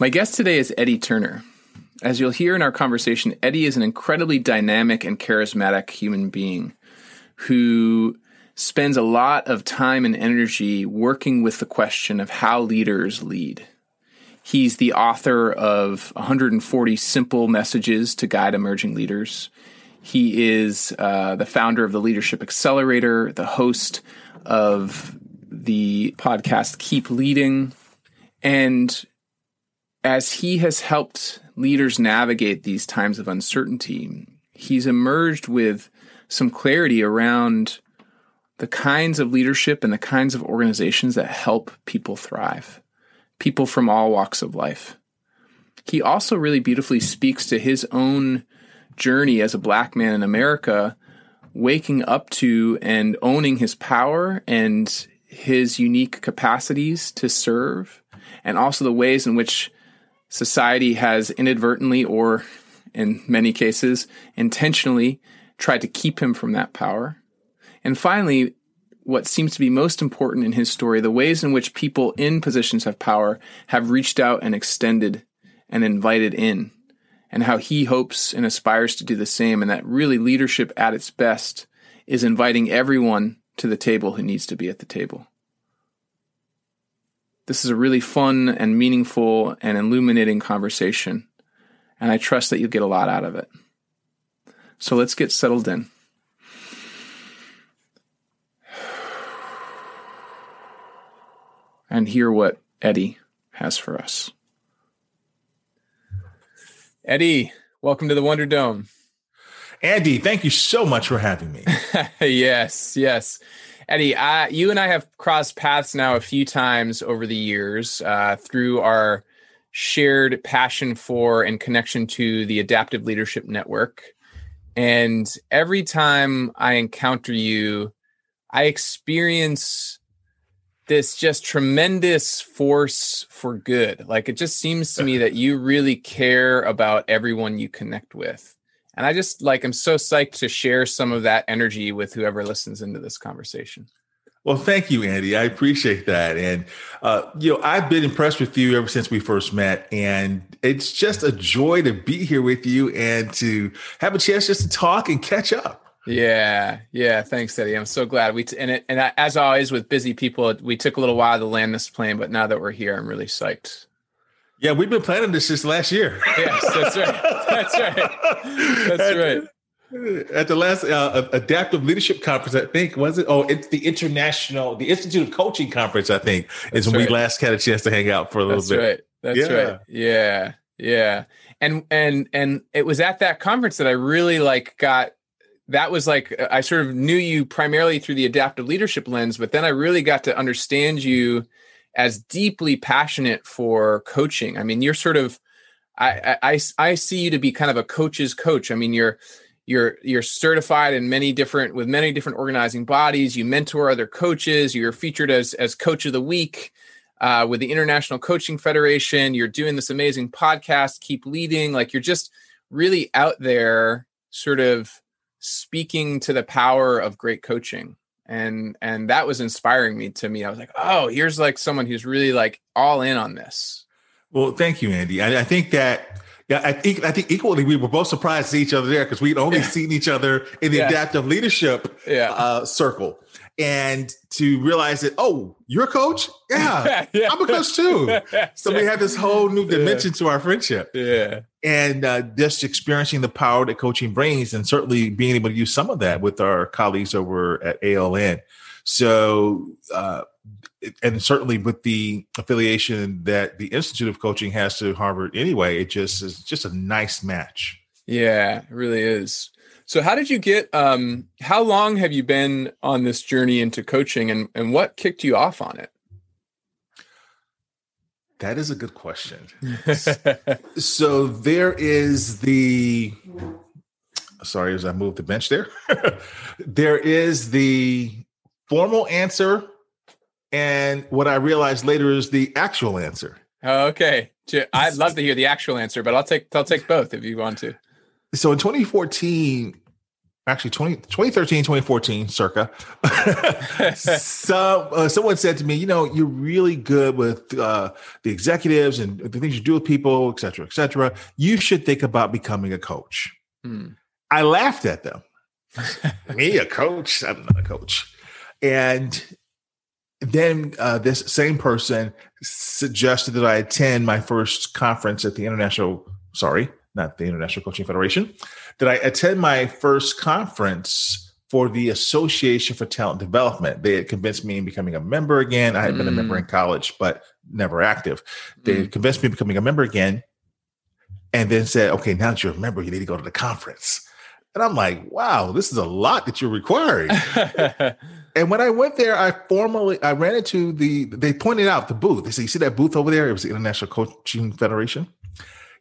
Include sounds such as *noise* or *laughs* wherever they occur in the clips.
My guest today is Eddie Turner. As you'll hear in our conversation, Eddie is an incredibly dynamic and charismatic human being who spends a lot of time and energy working with the question of how leaders lead. He's the author of 140 Simple Messages to Guide Emerging Leaders. He is uh, the founder of the Leadership Excelerator, the host of the podcast Keep Leading. And as he has helped leaders navigate these times of uncertainty, he's emerged with some clarity around the kinds of leadership and the kinds of organizations that help people thrive, people from all walks of life. He also really beautifully speaks to his own journey as a black man in America, waking up to and owning his power and his unique capacities to serve, and also the ways in which society has inadvertently or in many cases intentionally tried to keep him from that power. And finally, what seems to be most important in his story, the ways in which people in positions of power have reached out and extended and invited in, and how he hopes and aspires to do the same, and that really leadership at its best is inviting everyone to the table who needs to be at the table. This is a really fun and meaningful and illuminating conversation, and I trust that you'll get a lot out of it. So let's get settled in. And hear what Eddie has for us. Eddie, welcome to the Wonder Dome. Andy, thank you so much for having me. *laughs* yes, yes. Eddie, I, you and I have crossed paths now a few times over the years uh, through our shared passion for and connection to the Adaptive Leadership Network. And every time I encounter you, I experience this just tremendous force for good. Like it just seems to me that you really care about everyone you connect with. And I just like I'm so psyched to share some of that energy with whoever listens into this conversation. Well, thank you, Andy. I appreciate that. And, uh, you know, I've been impressed with you ever since we first met. And it's just a joy to be here with you and to have a chance just to talk and catch up. Yeah, yeah. Thanks, Eddie. I'm so glad we t- and it, and as always with busy people, we took a little while to land this plane, but now that we're here, I'm really psyched. Yeah, we've been planning this since last year. yes, that's right. *laughs* That's right. That's right at the last uh, adaptive leadership conference i think was it oh it's the international the institute of coaching conference i think is when right. we last had a chance to hang out for a little bit. that's bit right that's yeah. right yeah yeah and and and it was at that conference that i really like got that was like i sort of knew you primarily through the adaptive leadership lens but then i really got to understand you as deeply passionate for coaching i mean you're sort of I, I I see you to be kind of a coach's coach. I mean, you're you're you're certified in many different with many different organizing bodies. You mentor other coaches. You're featured as as coach of the week uh, with the international coaching federation. You're doing this amazing podcast keep leading. Like you're just really out there sort of speaking to the power of great coaching. And and that was inspiring me to me. I was like oh here's like someone who's really like all in on this well thank you andy. I, I think that Yeah, I think I think equally we were both surprised to see each other there because we'd only yeah. seen each other in the yeah. adaptive leadership yeah. uh, circle. And to realize that oh you're a coach? Yeah, *laughs* yeah. i'm a coach too. So we have this whole new dimension to our friendship. Yeah. And uh, just experiencing the power that coaching brings and certainly being able to use some of that with our colleagues over at aln so uh, and certainly with the affiliation that the institute of coaching has to harvard anyway it just is just a nice match yeah it really is so how did you get um how long have you been on this journey into coaching and and what kicked you off on it? That is a good question. *laughs* so there is the sorry as I move the bench there. *laughs* there is the formal answer and what I realized later is the actual answer. okay. I'd love to hear the actual answer, but I'll take I'll take both if you want to. So in 2014, actually 20, 2013 2014 circa *laughs* so uh, someone said to me you know you're really good with uh, the executives and the things you do with people et cetera et cetera you should think about becoming a coach hmm. i laughed at them *laughs* me a coach i'm not a coach and then uh, this same person suggested that i attend my first conference at the international sorry not the international coaching federation that I attend my first conference for the Association for Talent Development. They had convinced me in becoming a member again. I had mm. been a member in mm. college, but never active. They mm. convinced me in becoming a member again and then said, okay, now that you're a member, you need to go to the conference. And I'm like, wow, this is a lot that you're requiring. *laughs* and when I went there, I formally I ran into the they pointed out the booth. They said, You see that booth over there? It was the International Coaching Federation.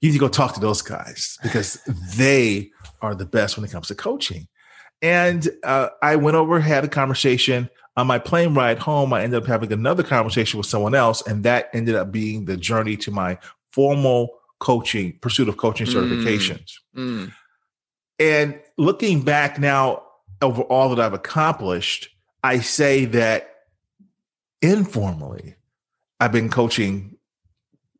You need to go talk to those guys because they are the best when it comes to coaching. And uh, I went over, had a conversation. On my plane ride home, I ended up having another conversation with someone else, and that ended up being the journey to my formal coaching pursuit of coaching mm. certifications. Mm. And looking back now over all that I've accomplished, I say that informally, I've been coaching,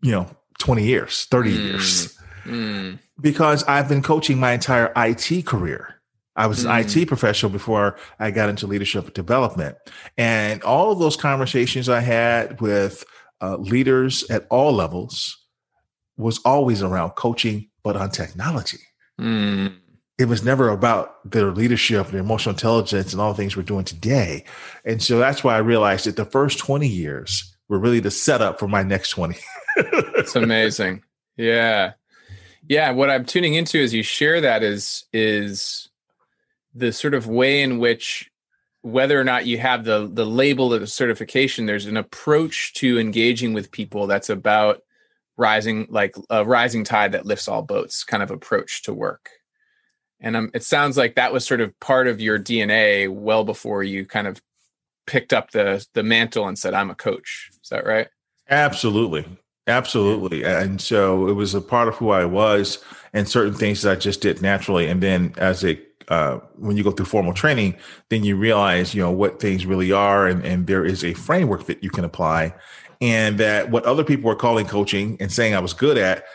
you know, 20 years, 30 mm. years. Mm because I've been coaching my entire IT career. I was an IT mm. professional before I got into leadership development. And all of those conversations I had with uh, leaders at all levels was always around coaching, but on technology. Mm. It was never about their leadership, their emotional intelligence, and all the things we're doing today. And so that's why I realized that the first 20 years were really the setup for my next 20. it's amazing. Yeah. Yeah, what I'm tuning into as you share that is is the sort of way in which whether or not you have the the label of the certification, there's an approach to engaging with people that's about rising like a rising tide that lifts all boats kind of approach to work. And um, it sounds like that was sort of part of your DNA well before you kind of picked up the the mantle and said, "I'm a coach." Is that right? Absolutely. Absolutely. And so it was a part of who I was and certain things that I just did naturally. And then as it, uh, when you go through formal training, then you realize, you know, what things really are. And, and there is a framework that you can apply. And that what other people were calling coaching and saying I was good at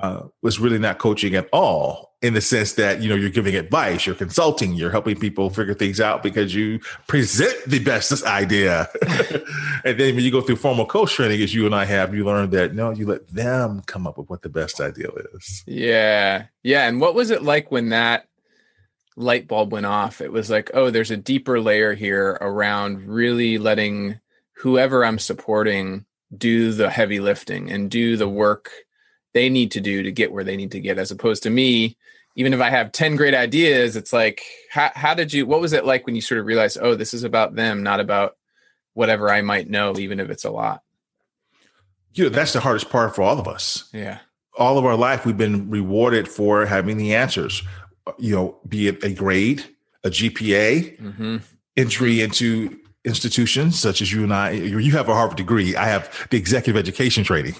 uh, was really not coaching at all in the sense that you know you're giving advice you're consulting you're helping people figure things out because you present the best idea. *laughs* And then when you go through formal coach training as you and i have you learn that no you let them come up with what the best idea is. Yeah. Yeah. And what was it like when that light bulb went off? It was like oh there's a deeper layer here around really letting whoever i'm supporting do the heavy lifting and do the work they need to do to get where they need to get as opposed to me even if I have 10 great ideas, it's like, how, how did you, what was it like when you sort of realized, oh, this is about them, not about whatever I might know, even if it's a lot? You know, that's the hardest part for all of us. Yeah. All of our life, we've been rewarded for having the answers, you know, be it a grade, a GPA, mm-hmm. entry into institutions such as you and I, you have a Harvard degree. I have the executive education training.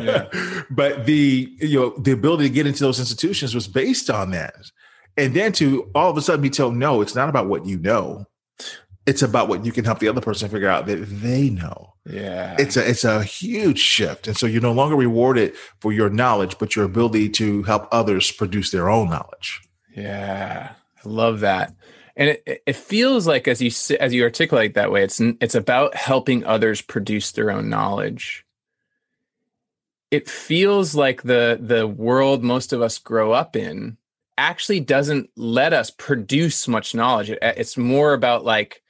Yeah. *laughs* but the you know the ability to get into those institutions was based on that. And then to all of a sudden be told, no, it's not about what you know. It's about what you can help the other person figure out that they know. Yeah. It's a it's a huge shift. And so you're no longer rewarded for your knowledge, but your ability to help others produce their own knowledge. Yeah. I love that. And it, it feels like as you as you articulate that way, it's it's about helping others produce their own knowledge. It feels like the the world most of us grow up in actually doesn't let us produce much knowledge. It, it's more about like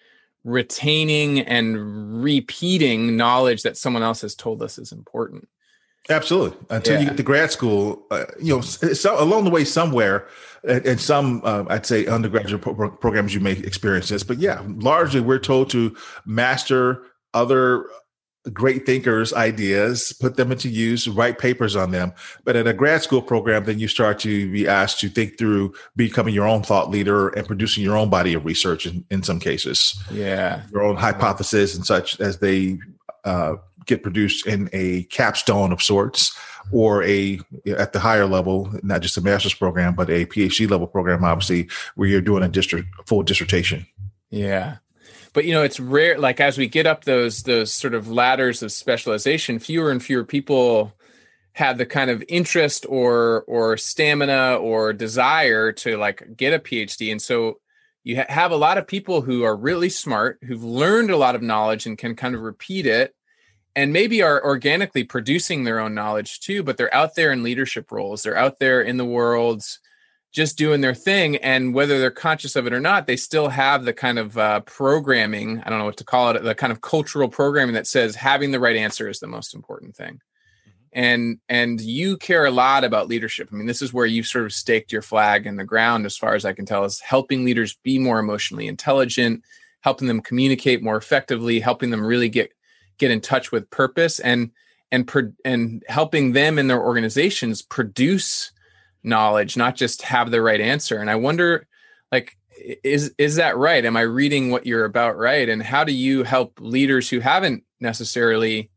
retaining and repeating knowledge that someone else has told us is important. Absolutely. Until yeah. you get to grad school, uh, you know, so along the way somewhere, and, some, uh, I'd say, undergraduate pro- programs you may experience this, but yeah, largely we're told to master other great thinkers' ideas, put them into use, write papers on them. But at a grad school program, then you start to be asked to think through becoming your own thought leader and producing your own body of research in, in some cases. Yeah. Your own hypothesis and such as they uh, get produced in a capstone of sorts mm-hmm. or a at the higher level, not just a master's program, but a PhD level program, obviously, where you're doing a district full dissertation. Yeah. But you know it's rare like as we get up those those sort of ladders of specialization fewer and fewer people have the kind of interest or or stamina or desire to like get a phd and so you ha- have a lot of people who are really smart who've learned a lot of knowledge and can kind of repeat it and maybe are organically producing their own knowledge too but they're out there in leadership roles. They're out there in the world just doing their thing and whether they're conscious of it or not they still have the kind of uh, programming i don't know what to call it the kind of cultural programming that says having the right answer is the most important thing. Mm-hmm. and and you care a lot about leadership. I mean this is where you've sort of staked your flag in the ground as far as i can tell is helping leaders be more emotionally intelligent helping them communicate more effectively helping them really get get in touch with purpose and and and helping them in their organizations produce knowledge, not just have the right answer. And I wonder, like, is is that right? Am I reading what you're about right? And how do you help leaders who haven't necessarily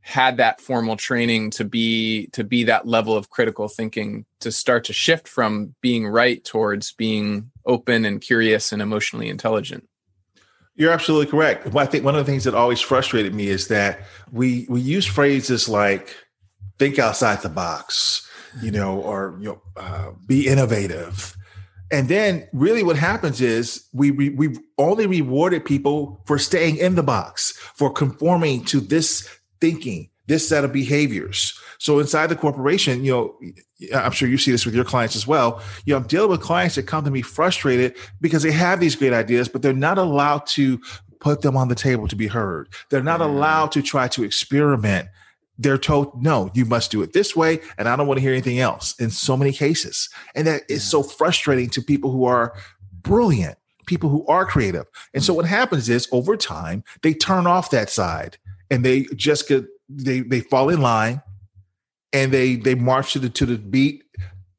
had that formal training to be to be that level of critical thinking to start to shift from being right towards being open and curious and emotionally intelligent? You're absolutely correct. Well, I think one of the things that always frustrated me is that we we use phrases like "think outside the box," you know, or you know, uh, be innovative. And then really what happens is we, we we've only rewarded people for staying in the box, for conforming to this thinking, this set of behaviors. So inside the corporation, you know, I'm sure you see this with your clients as well. You know, I'm dealing with clients that come to me frustrated because they have these great ideas, but they're not allowed to put them on the table to be heard. They're not mm. allowed to try to experiment they're told, no, you must do it this way. And I don't want to hear anything else in so many cases. And that is so frustrating to people who are brilliant, people who are creative. And so mm. what happens is over time, they turn off that side and they just get, they, they fall in line and they, they march to the, to the beat,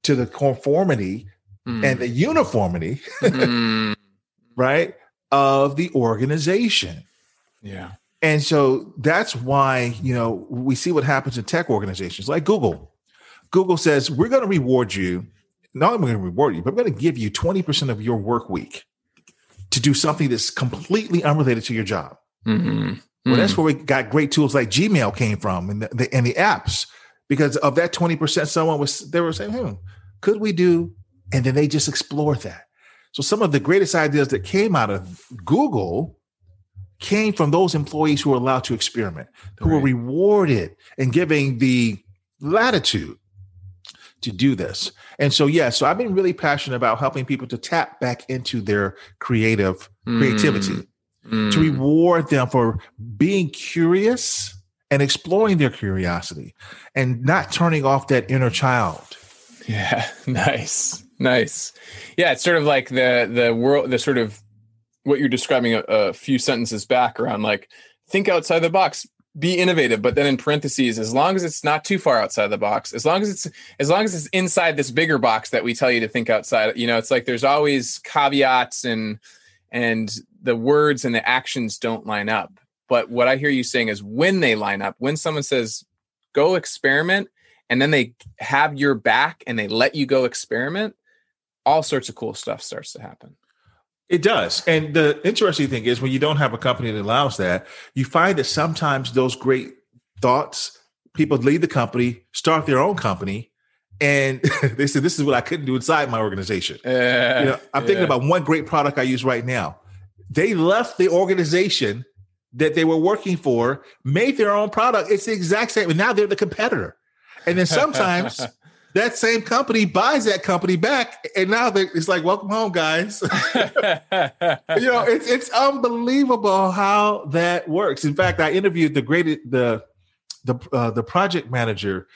to the conformity mm. and the uniformity, mm. *laughs* right, of the organization. Yeah. And so that's why, you know, we see what happens in tech organizations like Google. Google says, we're going to reward you. Not only going to reward you, but we're going to give you 20% of your work week to do something that's completely unrelated to your job. Mm-hmm. Well, that's mm-hmm. where we got great tools like Gmail came from and the, the, and the apps. Because of that 20%, someone was, they were saying, hmm, could we do? And then they just explored that. So some of the greatest ideas that came out of Google came from those employees who were allowed to experiment, who right. were rewarded and giving the latitude to do this. And so, yeah, so I've been really passionate about helping people to tap back into their creative creativity, mm. to reward them for being curious and exploring their curiosity and not turning off that inner child. Yeah, *laughs* nice. Nice. Yeah, it's sort of like the the world the sort of what you're describing a, a few sentences back around like think outside the box be innovative but then in parentheses as long as it's not too far outside the box as long as it's as long as it's inside this bigger box that we tell you to think outside you know it's like there's always caveats and and the words and the actions don't line up but what i hear you saying is when they line up when someone says go experiment and then they have your back and they let you go experiment all sorts of cool stuff starts to happen It does. And the interesting thing is when you don't have a company that allows that, you find that sometimes those great thoughts, people leave the company, start their own company, and *laughs* they said, This is what I couldn't do inside my organization. *laughs* Uh, you know, I'm yeah. thinking about one great product I use right now. They left the organization that they were working for, made their own product. It's the exact same. And now they're the competitor. And then sometimes *laughs* that same company buys that company back, and now it's like, "Welcome home, guys." *laughs* you know, it's it's unbelievable how that works. In fact, I interviewed the great the the uh, the project manager,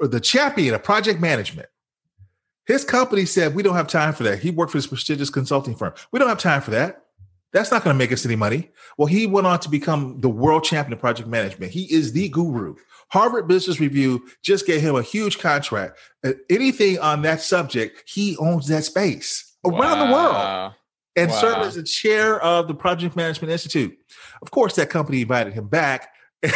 the champion of project management. His company said, "We don't have time for that." He worked for this prestigious consulting firm. We don't have time for that. That's not going to make us any money. Well, he went on to become the world champion of project management. He is the guru. Harvard Business Review just gave him a huge contract. Uh, anything on that subject, he owns that space around wow. the world and wow. served as the chair of the Project Management Institute. Of course, that company invited him back. *laughs* *laughs* and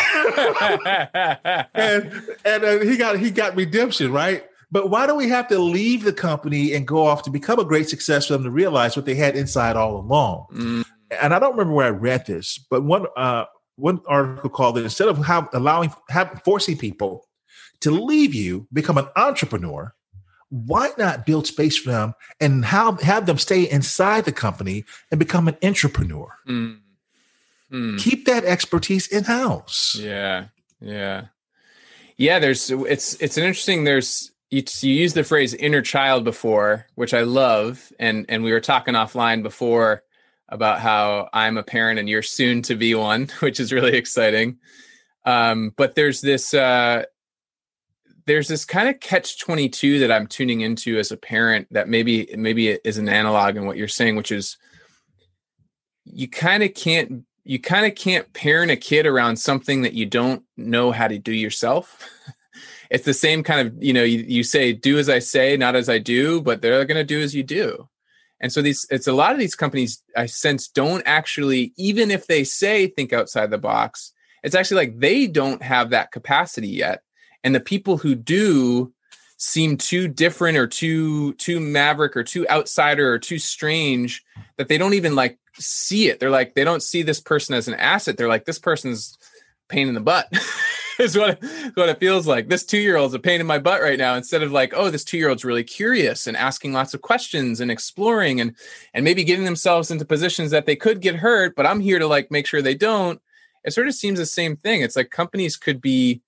and uh, he got he got redemption, right? But why do we have to leave the company and go off to become a great success for them to realize what they had inside all along? Mm. And I don't remember where I read this, but one uh, one article called it instead of how, allowing have, forcing people to leave you become an entrepreneur why not build space for them and how have them stay inside the company and become an entrepreneur mm. Mm. keep that expertise in house yeah yeah yeah there's it's it's an interesting there's you, you use the phrase inner child before which i love and and we were talking offline before about how I'm a parent and you're soon to be one, *laughs* which is really exciting. Um, but there's this uh, there's this kind of catch 22 that I'm tuning into as a parent that maybe maybe is an analog in what you're saying, which is you kind of can't you kind of can't parent a kid around something that you don't know how to do yourself. *laughs* it's the same kind of, you know, you, you say, do as I say, not as I do, but they're going to do as you do. And so these it's a lot of these companies I sense don't actually even if they say think outside the box, it's actually like they don't have that capacity yet. And the people who do seem too different or too too maverick or too outsider or too strange that they don't even like see it. They're like they don't see this person as an asset. They're like this person's pain in the butt. *laughs* *laughs* is what it, what it feels like. This two year old's a pain in my butt right now. Instead of like, oh, this two year old's really curious and asking lots of questions and exploring and and maybe getting themselves into positions that they could get hurt, but I'm here to like make sure they don't. It sort of seems the same thing. It's like companies could be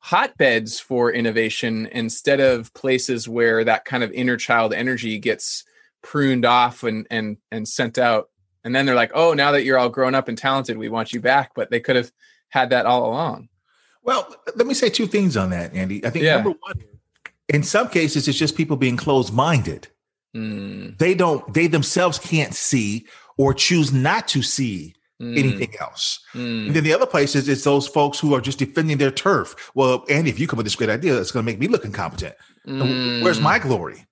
hotbeds for innovation instead of places where that kind of inner child energy gets pruned off and and and sent out. And then they're like, oh, now that you're all grown up and talented, we want you back. But they could have had that all along. Well, let me say two things on that, Andy. I think yeah. number one, in some cases, it's just people being closed minded. Mm. They don't, they themselves can't see or choose not to see mm. anything else. Mm. And then the other places, it's those folks who are just defending their turf. Well, Andy, if you come with this great idea, it's going to make me look incompetent. Where's mm. my glory?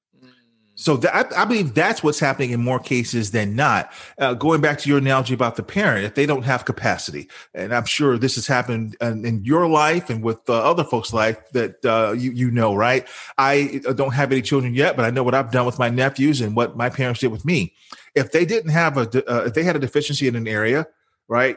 So I, believe that's what's happening in more cases than not. Uh, going back to your analogy about the parent, if they don't have capacity, and I'm sure this has happened in, in your life and with uh, other folks' life that uh, you you know, right? I uh, don't have any children yet, but I know what I've done with my nephews and what my parents did with me. If they didn't have a, uh, if they had a deficiency in an area, right?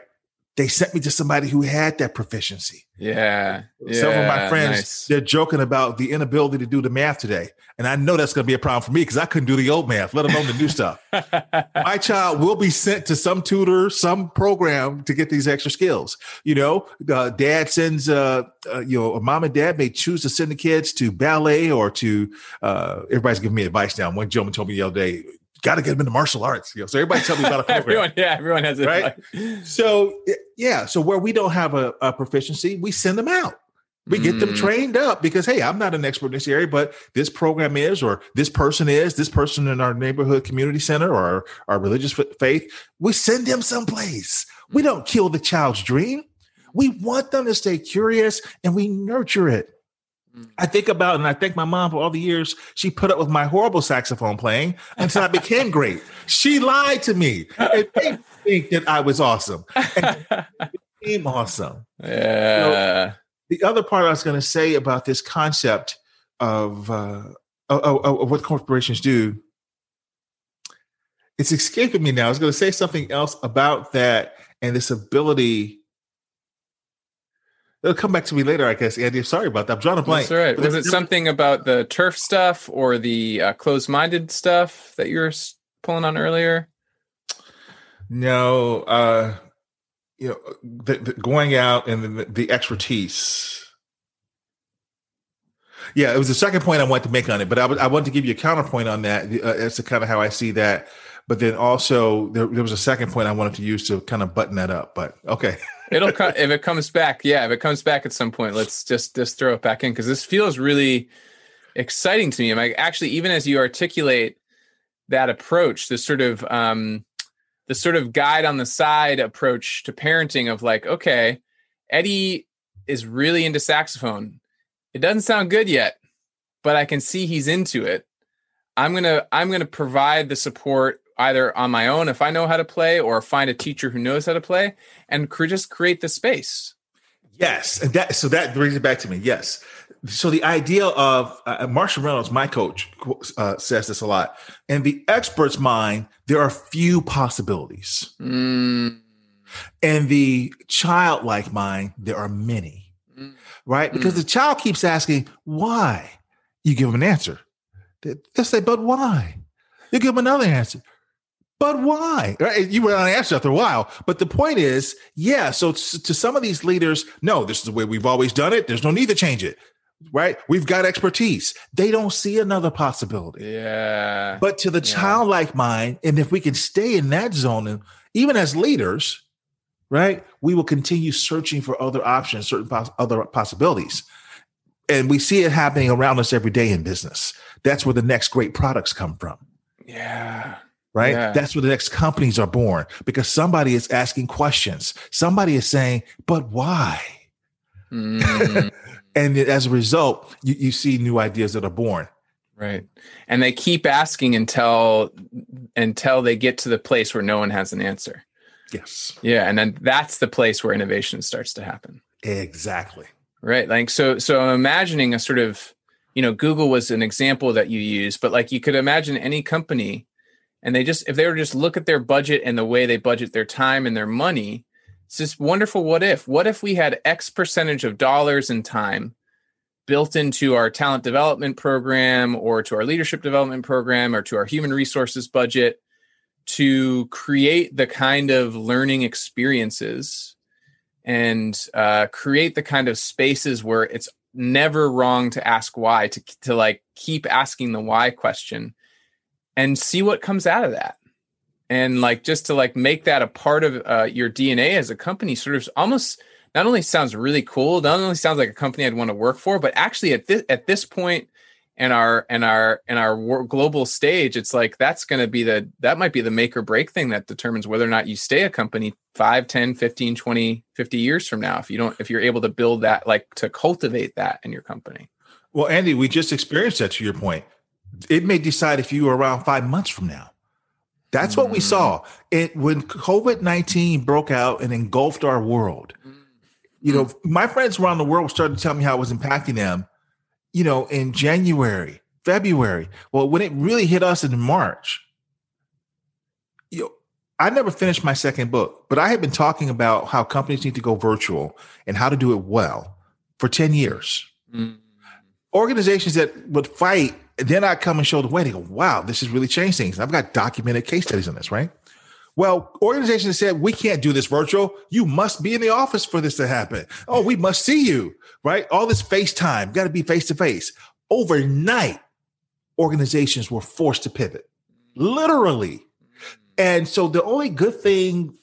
They sent me to somebody who had that proficiency. Yeah. yeah Some of my friends, nice. they're joking about the inability to do the math today. And I know that's going to be a problem for me because I couldn't do the old math, let alone the new stuff. *laughs* my child will be sent to some tutor, some program to get these extra skills. You know, uh, dad sends, uh, uh, you know, mom and dad may choose to send the kids to ballet or to, uh, everybody's giving me advice now. One gentleman told me the other day, got to get them into martial arts. You know, so everybody tell me about a *laughs* program. everyone, yeah, everyone has it. Right. So yeah, so where we don't have a, a, proficiency, we send them out. We get them mm. trained up because hey, I'm not an expert in this area, but this program is, or this person is, this person in our neighborhood community center or our, our religious faith. We send them someplace. We don't kill the child's dream. We want them to stay curious and we nurture it. I think about and I thank my mom for all the years she put up with my horrible saxophone playing until I became *laughs* great. She lied to me and made me think that I was awesome. And *laughs* became awesome. Yeah. the other part I was going to say about this concept of, uh, of, of what corporations do it's escaping me now. I was going to say something else about that and this ability. It'll come back to me later, I guess. Andy, sorry about that. I'm drawing a blank. That's right. Was it something about the turf stuff or the uh, closed-minded stuff that you were pulling on earlier? No, uh, you know, the, the going out and the, the expertise yeah, it was the second point I wanted to make on it, but I, I wanted to give you a counterpoint on that. Uh, that's kind of how I see that. But then also there, there, was a second point I wanted to use to kind of button that up. But okay, *laughs* it'll come if it comes back. Yeah, if it comes back at some point, let's just just throw it back in because this feels really exciting to me. And like actually, even as you articulate that approach, this sort of um, the sort of guide on the side approach to parenting of like, okay, Eddie is really into saxophone it doesn't sound good yet, but I can see he's into it. I'm to I'm to provide the support either on my own if I know how to play or find a teacher who knows how to play and cr- just create the space. Yes, and that so that brings it back to me. Yes. So the idea of uh, uh Marshall Reynolds, my coach, uh, says this a lot. In the expert's mind, there are few possibilities. Mm. In the childlike mind, there are many right? Because mm. the child keeps asking, why? You give them an answer. They say, but why? You give them another answer. But why? Right? You were of answer after a while. But the point is, yeah. So to some of these leaders, no, this is the way we've always done it. There's no need to change it. Right? We've got expertise. They don't see another possibility. Yeah. But to the yeah. childlike mind, and if we can stay in that zone, and even as leaders, right? We will continue searching for other options, certain pos- other possibilities. And we see it happening around us every day in business. That's where the next great products come from. Yeah. Right? Yeah. That's where the next companies are born because somebody is asking questions. Somebody is saying, but why? Mm. *laughs* and as a result, you, you see new ideas that are born. Right. And they keep asking until until they get to the place where no one has an answer. Yes. Yeah, and then that's the place where innovation starts to happen. Exactly. Right. Like so so I'm imagining a sort of, you know, Google was an example that you use, but like you could imagine any company and they just if they were just look at their budget and the way they budget their time and their money, it's just wonderful what if. What if we had X percentage of dollars and time built into our talent development program or to our leadership development program or to our human resources budget to create the kind of learning experiences and uh, create the kind of spaces where it's never wrong to ask why to to like keep asking the why question and see what comes out of that. And like just to like make that a part of uh, your dna as a company sort of almost not only sounds really cool not only sounds like a company i'd want to work for but actually at this at this point and our and our and our global stage it's like that's going to be the that might be the make or break thing that determines whether or not you stay a company 5 10 15 20 50 years from now if you don't if you're able to build that like to cultivate that in your company. Well andy we just experienced that to your point it may decide if you are around five months from now that's what mm. we saw it when covid-19 broke out and engulfed our world you know my friends around the world started to tell me how it was impacting them you know, in January, February. Well, when it really hit us in March, you know, I never finished my second book, but I had been talking about how companies need to go virtual and how to do it well for 10 years. Mm-hmm. Organizations that would fight, then I come and show the way. They go, wow, this has really changed things. I've got documented case studies on this, right? Well, organizations said, we can't do this virtual. You must be in the office for this to happen. Oh, we must see you, right? All this FaceTime, got to be face to face. Overnight, organizations were forced to pivot, literally. And so the only good thing,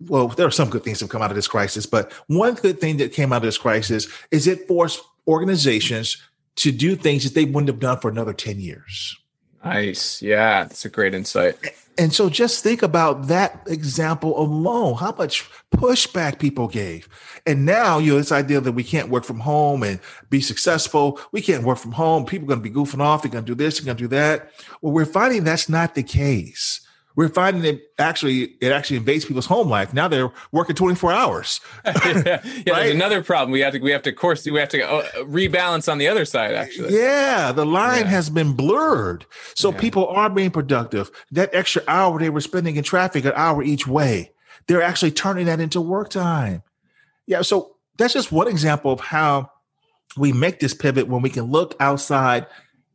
well, there are some good things that have come out of this crisis, but one good thing that came out of this crisis is it forced organizations to do things that they wouldn't have done for another 10 years. Nice. Yeah, that's a great insight. And so just think about that example alone, how much pushback people gave. And now, you know, this idea that we can't work from home and be successful, we can't work from home. People are going to be goofing off. They're going to do this, they're going to do that. Well, we're finding that's not the case. We're finding it actually it actually invades people's home life. Now they're working 24 hours. *laughs* yeah, yeah right? there's another problem. We have to we have to course we have to uh, rebalance on the other side actually. Yeah, the line yeah. has been blurred. So yeah. people are being productive. That extra hour they were spending in traffic an hour each way. They're actually turning that into work time. Yeah, so that's just one example of how we make this pivot when we can look outside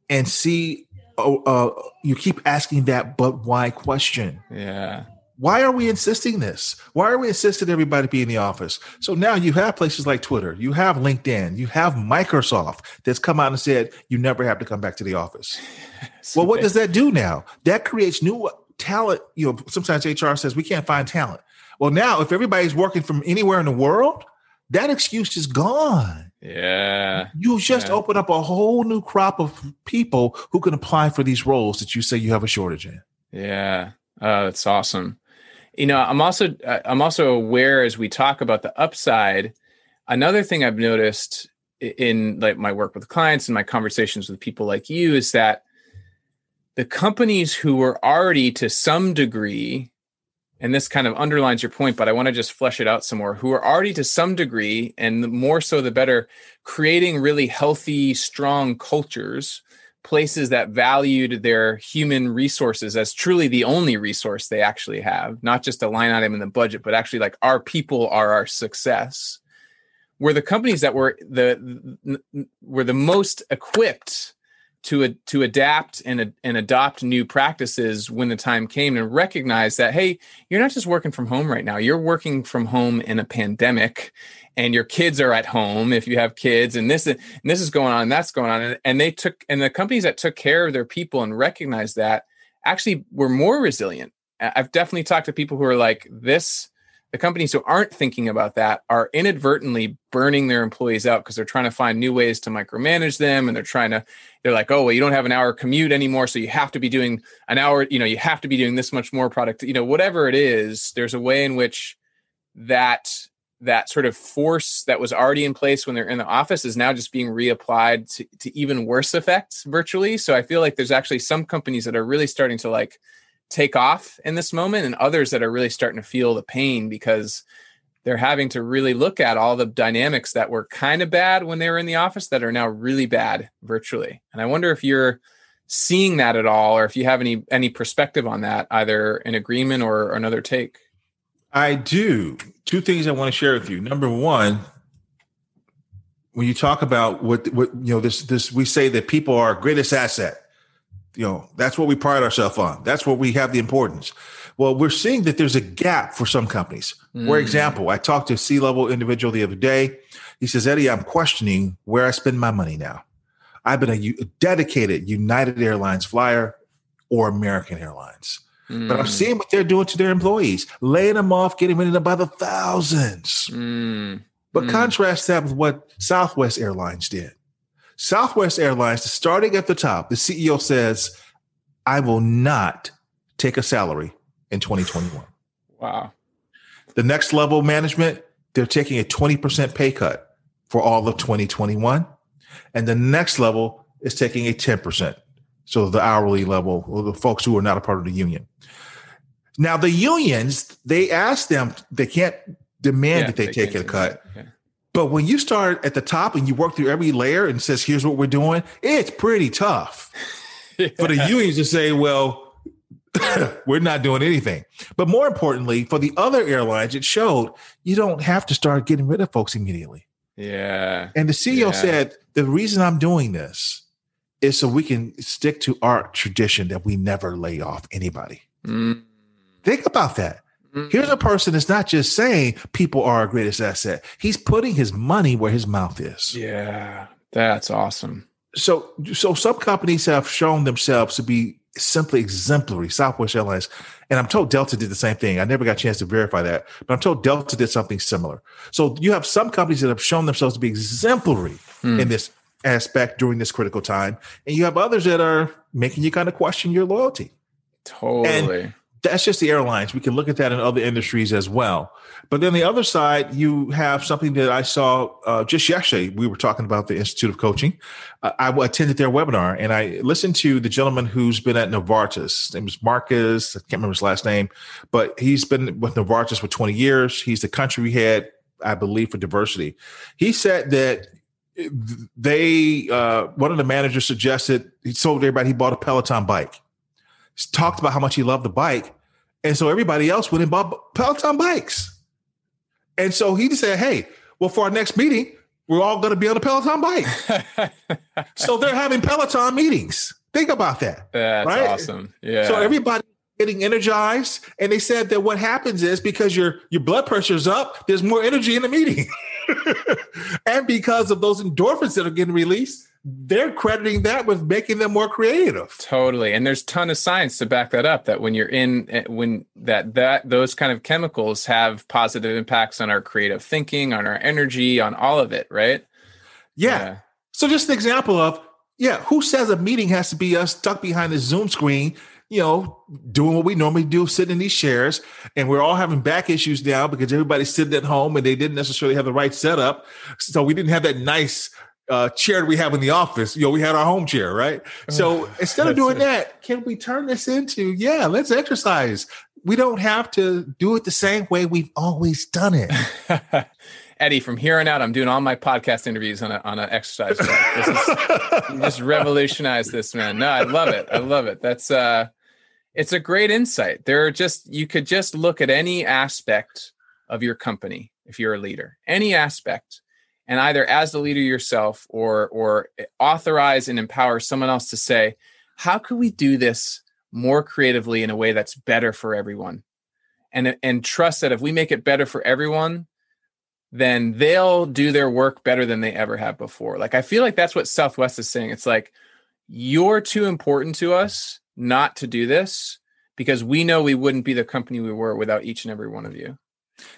and see oh, uh, you keep asking that but why question. Yeah. Why are we insisting this? Why are we insisting everybody be in the office? So now you have places like Twitter, you have LinkedIn, you have Microsoft that's come out and said you never have to come back to the office. *laughs* well, what does that do now? That creates new talent. You know, sometimes HR says we can't find talent. Well, now if everybody's working from anywhere in the world, that excuse is gone. Yeah. You just yeah. open up a whole new crop of people who can apply for these roles that you say you have a shortage in. Yeah. Oh, that's awesome. You know, I'm also I'm also aware as we talk about the upside, another thing I've noticed in like my work with clients and my conversations with people like you is that the companies who were already to some degree and this kind of underlines your point, but I want to just flesh it out some more, who are already to some degree, and the more so the better, creating really healthy, strong cultures, places that valued their human resources as truly the only resource they actually have, not just a line item in the budget, but actually like our people are our success. Were the companies that were the were the most equipped to to adapt and and adopt new practices when the time came and recognize that hey you're not just working from home right now. You're working from home in a pandemic and your kids are at home if you have kids and this and this is going on and that's going on. And, and they took and the companies that took care of their people and recognized that actually were more resilient. I've definitely talked to people who are like this the companies who aren't thinking about that are inadvertently burning their employees out because they're trying to find new ways to micromanage them and they're trying to they're like oh well you don't have an hour commute anymore so you have to be doing an hour you know you have to be doing this much more product you know whatever it is there's a way in which that that sort of force that was already in place when they're in the office is now just being reapplied to, to even worse effects virtually. So i feel like there's actually some companies that are really starting to like take off in this moment and others that are really starting to feel the pain because they're having to really look at all the dynamics that were kind of bad when they were in the office that are now really bad virtually. And I wonder if you're seeing that at all or if you have any any perspective on that either in agreement or, or another take. I do. Two things I want to share with you. Number one, when you talk about what what you know this this we say that people are our greatest asset you know, that's what we pride ourselves on. That's what we have the importance. Well, we're seeing that there's a gap for some companies. Mm. For example, I talked to a C level individual the other day. He says, Eddie, I'm questioning where I spend my money now. I've been a, dedicated United Airlines flyer or American Airlines. Mm. But I'm mm. seeing what they're doing to their employees, laying them off, getting rid of them by the thousands. Mm. But mm. contrast that with what Southwest Airlines did. Southwest Airlines, starting at the top, the CEO says, I will not take a salary in 2021. Wow. The next level management, they're taking a 20% pay cut for all of 2021. And the next level is taking a 10%. So the hourly level, or the folks who are not a part of the union. Now, the unions, they ask them, they can't demand yeah, that they, they take a cut. Okay. But when you start at the top and you work through every layer and says, here's what we're doing, it's pretty tough yeah. *laughs* for the unions to say, well, *coughs* we're not doing anything. But more importantly, for the other airlines, it showed you don't have to start getting rid of folks immediately. Yeah. And the CEO yeah. said, the reason I'm doing this is so we can stick to our tradition that we never lay off anybody. Mm. Think about that. Mm-hmm. Here's a person that's not just saying people are our greatest asset. He's putting his money where his mouth is. Yeah, that's awesome. So, so some companies have shown themselves to be simply exemplary. Southwest Airlines, and I'm told Delta did the same thing. I never got a chance to verify that, but I'm told Delta did something similar. So you have some companies that have shown themselves to be exemplary mm. in this aspect during this critical time, and you have others that are making you kind of question your loyalty. Totally. And that's just the airlines. We can look at that in other industries as well. But then the other side, you have something that I saw uh, just yesterday. We were talking about the Institute of Coaching. Uh, I attended their webinar and I listened to the gentleman who's been at Novartis. His name is Marcus. I can't remember his last name, but he's been with Novartis for 20 years. He's the country head, I believe, for diversity. He said that they, uh, one of the managers suggested, he told everybody he bought a Peloton bike. Talked about how much he loved the bike. And so everybody else went and bought Peloton bikes. And so he just said, Hey, well, for our next meeting, we're all going to be on a Peloton bike. *laughs* so they're having Peloton meetings. Think about that. That's right? awesome. Yeah. So everybody getting energized. And they said that what happens is because your your blood pressure is up, there's more energy in the meeting. *laughs* and because of those endorphins that are getting released, they're crediting that with making them more creative. Totally. And there's ton of science to back that up that when you're in eh, when that that those kind of chemicals have positive impacts on our creative thinking, on our energy, on all of it, right? Yeah. yeah. So just an example of yeah, who says a meeting has to be us stuck behind a Zoom screen you know, doing what we normally do, sitting in these chairs, and we're all having back issues now because everybody's sitting at home and they didn't necessarily have the right setup. So we didn't have that nice uh, chair we have in the office. You know, we had our home chair, right? So instead of doing that, can we turn this into, yeah, let's exercise. We don't have to do it the same way we've always done it. *laughs* Eddie, from here on out, I'm doing all my podcast interviews on a, on an exercise. This is, *laughs* just revolutionize this, man. No, I love it. I love it. That's uh, it's a great insight. There are just you could just look at any aspect of your company if you're a leader, any aspect, and either as the leader yourself or or authorize and empower someone else to say, how could we do this more creatively in a way that's better for everyone, and and trust that if we make it better for everyone, then they'll do their work better than they ever have before. Like I feel like that's what Southwest is saying. It's like you're too important to us not to do this because we know we wouldn't be the company we were without each and every one of you.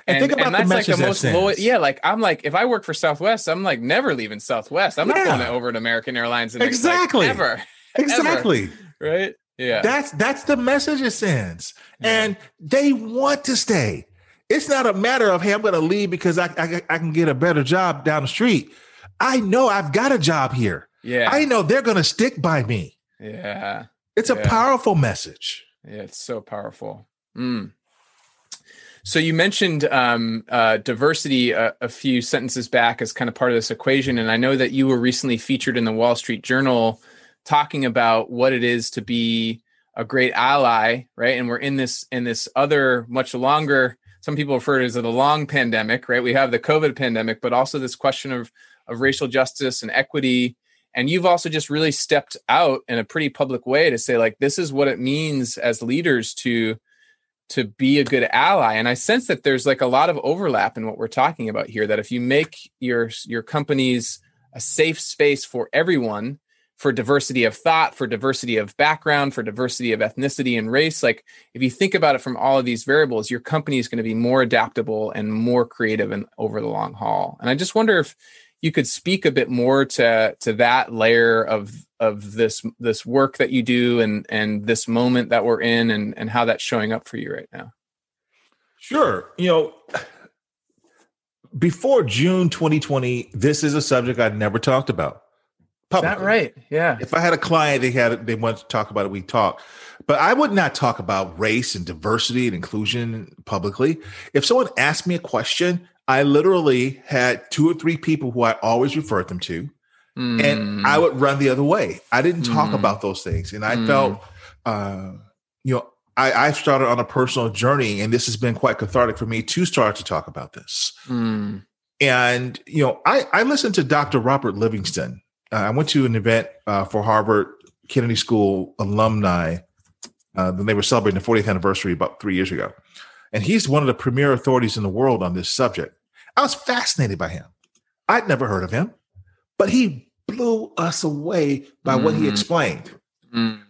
And, and think about and that's like the most loyal. yeah. Like I'm like, if I work for Southwest, I'm like never leaving Southwest. I'm yeah. not going over to American Airlines and exactly like, ever, *laughs* exactly, ever. right? Yeah, that's that's the message it sends, yeah. and they want to stay. It's not a matter of hey, I'm going to leave because I, I I can get a better job down the street. I know I've got a job here. Yeah, I know they're going to stick by me. Yeah, it's yeah. a powerful message. Yeah, it's so powerful. Mm. So you mentioned um, uh, diversity a, a, few sentences back as kind of part of this equation, and I know that you were recently featured in the Wall Street Journal talking about what it is to be a great ally, right? And we're in this in this other much longer some people refer to it as a long pandemic, right? We have the COVID pandemic, but also this question of of racial justice and equity. And you've also just really stepped out in a pretty public way to say, like, this is what it means as leaders to to be a good ally. And I sense that there's like a lot of overlap in what we're talking about here. That if you make your your companies a safe space for everyone, for diversity of thought, for diversity of background, for diversity of ethnicity and race. Like if you think about it from all of these variables, your company is going to be more adaptable and more creative and over the long haul. And I just wonder if you could speak a bit more to to that layer of of this this work that you do and and this moment that we're in and and how that's showing up for you right now. Sure. You know, before June 2020, this is a subject I'd never talked about publicly. Is that right? Yeah. If I had a client, they had they wanted to talk about it, we talk. But I would not talk about race and diversity and inclusion publicly. If someone asked me a question, I literally had two or three people who I always referred them to, mm. and I would run the other way. I didn't talk mm. about those things, and I mm. felt, uh, you know, I, I started on a personal journey, and this has been quite cathartic for me to start to talk about this. Mm. And you know, I, I listened to Dr. Robert Livingston uh, I went to an event uh, for Harvard Kennedy School alumni. Uh, they were celebrating the 40th anniversary about three years ago. And he's one of the premier authorities in the world on this subject. I was fascinated by him. I'd never heard of him, but he blew us away by mm. what he mm-hmm. explained. Mm.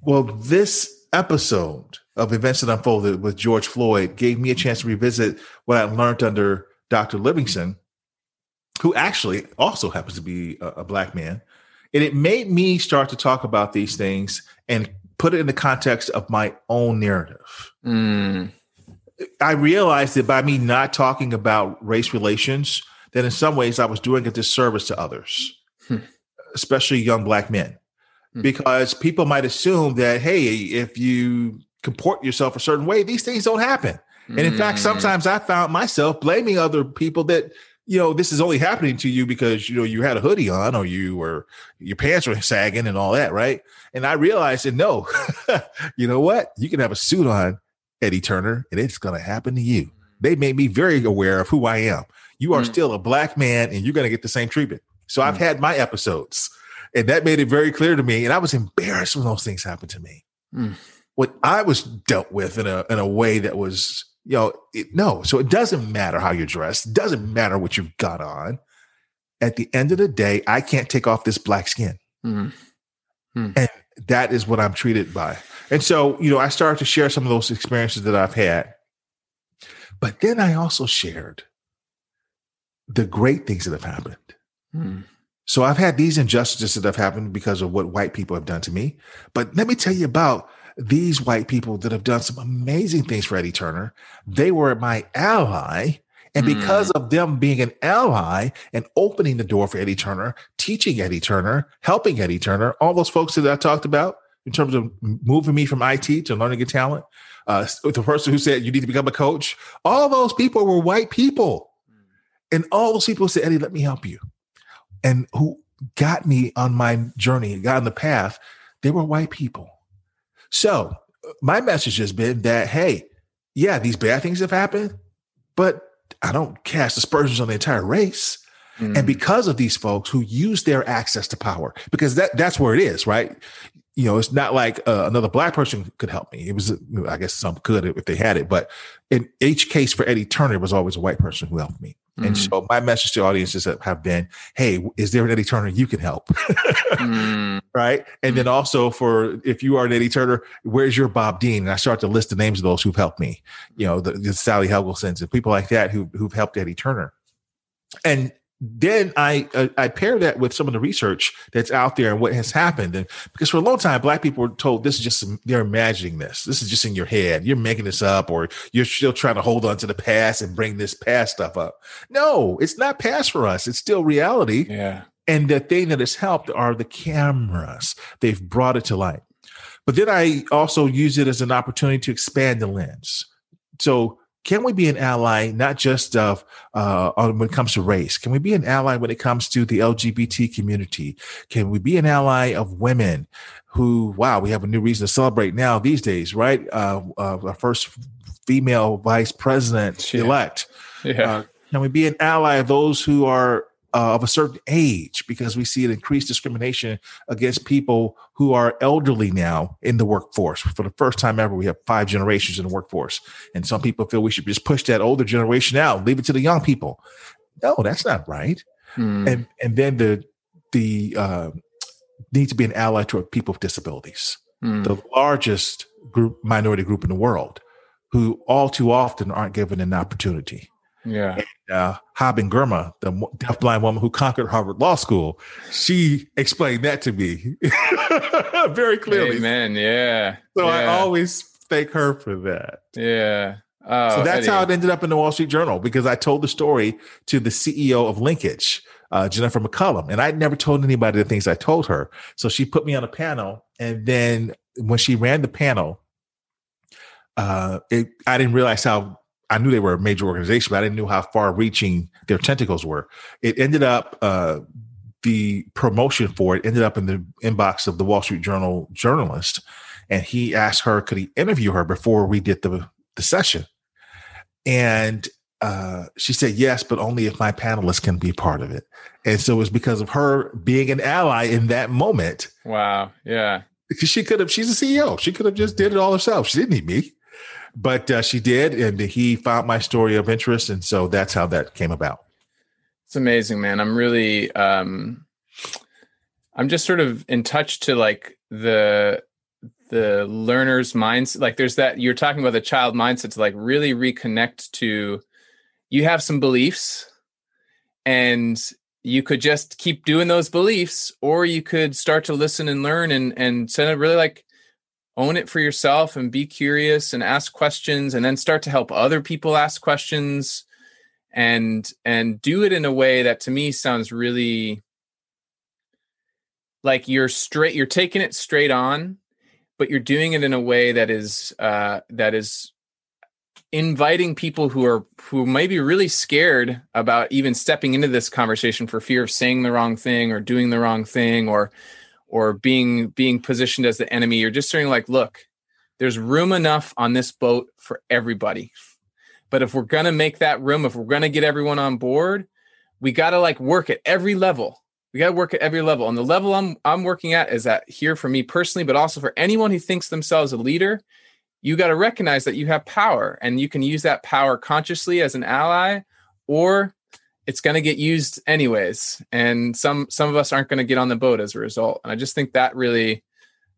Well, this episode of Events That Unfolded with George Floyd gave me a chance to revisit what I learned under Dr. Livingston who actually also happens to be a, a black man. And it made me start to talk about these things and put it in the context of my own narrative. Mm. I realized that by me not talking about race relations, that in some ways I was doing a disservice to others, hmm. especially young black men, hmm. because people might assume that, hey, if you comport yourself a certain way, these things don't happen. And in mm. fact, sometimes I found myself blaming other people that, you know, this is only happening to you because, you know, you had a hoodie on or you were, your pants were sagging and all that. Right. And I realized that no, *laughs* you know what? You can have a suit on, Eddie Turner, and it's going to happen to you. They made me very aware of who I am. You are mm. still a black man and you're going to get the same treatment. So mm. I've had my episodes and that made it very clear to me. And I was embarrassed when those things happened to me. Mm. What I was dealt with in a, in a way that was you know, it, no. So it doesn't matter how you're dressed. It doesn't matter what you've got on. At the end of the day, I can't take off this black skin. Mm-hmm. And that is what I'm treated by. And so, you know, I started to share some of those experiences that I've had. But then I also shared the great things that have happened. Mm. So I've had these injustices that have happened because of what white people have done to me. But let me tell you about these white people that have done some amazing things for Eddie Turner, they were my ally. And because mm. of them being an ally and opening the door for Eddie Turner, teaching Eddie Turner, helping Eddie Turner, all those folks that I talked about in terms of moving me from IT to learning a talent, uh, the person who said you need to become a coach, all those people were white people. And all those people said, Eddie, let me help you. And who got me on my journey, got on the path, they were white people. So my message has been that, hey, yeah, these bad things have happened, but I don't cast aspersions on the entire race. Mm. And because of these folks who use their access to power, because that that's where it is, right? You know, it's not like uh, another black person could help me. It was, I guess, some could if they had it, but in each case for Eddie Turner, it was always a white person who helped me. Mm. And so my message to audiences have been, hey, is there an Eddie Turner you can help? *laughs* mm. Right. And mm. then also for if you are an Eddie Turner, where's your Bob Dean? And I start to list the names of those who've helped me, you know, the, the Sally Helgesens and people like that who, who've helped Eddie Turner. And then I uh, I pair that with some of the research that's out there and what has happened, and because for a long time, black people were told this is just they're imagining this. This is just in your head. You're making this up, or you're still trying to hold on to the past and bring this past stuff up. No, it's not past for us. It's still reality. Yeah. And the thing that has helped are the cameras. They've brought it to light. But then I also use it as an opportunity to expand the lens. So can we be an ally not just of uh, when it comes to race? Can we be an ally when it comes to the LGBT community? Can we be an ally of women who, wow, we have a new reason to celebrate now these days, right? Uh, uh, our first female vice president yeah. elect. Yeah. Uh, can we be an ally of those who are uh, of a certain age because we see an increased discrimination against people who are elderly now in the workforce. For the first time ever, we have five generations in the workforce. And some people feel we should just push that older generation out, leave it to the young people. No, that's not right. Hmm. And and then the the uh, need to be an ally to people with disabilities, hmm. the largest group minority group in the world, who all too often aren't given an opportunity. Yeah. Uh, Haben Girma, the deafblind woman who conquered Harvard Law School, she explained that to me *laughs* very clearly. Amen. Yeah. So yeah. I always thank her for that. Yeah. Oh, so that's Eddie. how it ended up in the Wall Street Journal because I told the story to the CEO of Linkage, uh, Jennifer McCollum, and I'd never told anybody the things I told her. So she put me on a panel, and then when she ran the panel, uh, it, I didn't realize how I knew they were a major organization, but I didn't know how far reaching their tentacles were. It ended up, uh, the promotion for it ended up in the inbox of the Wall Street Journal journalist. And he asked her, could he interview her before we did the, the session? And uh, she said yes, but only if my panelists can be part of it. And so it was because of her being an ally in that moment. Wow. Yeah. Because she could have, she's a CEO. She could have just did it all herself. She didn't need me but uh, she did, and he found my story of interest, and so that's how that came about. It's amazing, man. I'm really, um, I'm just sort of in touch to like the the learner's mindset. Like, there's that you're talking about the child mindset to like really reconnect to. You have some beliefs, and you could just keep doing those beliefs, or you could start to listen and learn, and and send it really like own it for yourself and be curious and ask questions and then start to help other people ask questions and and do it in a way that to me sounds really like you're straight you're taking it straight on but you're doing it in a way that is uh that is inviting people who are who may be really scared about even stepping into this conversation for fear of saying the wrong thing or doing the wrong thing or or being being positioned as the enemy you're just saying like look there's room enough on this boat for everybody. But if we're going to make that room if we're going to get everyone on board we got to like work at every level. We got to work at every level. And the level i'm i'm working at is that here for me personally but also for anyone who thinks themselves a leader you got to recognize that you have power and you can use that power consciously as an ally or it's going to get used anyways and some some of us aren't going to get on the boat as a result. And i just think that really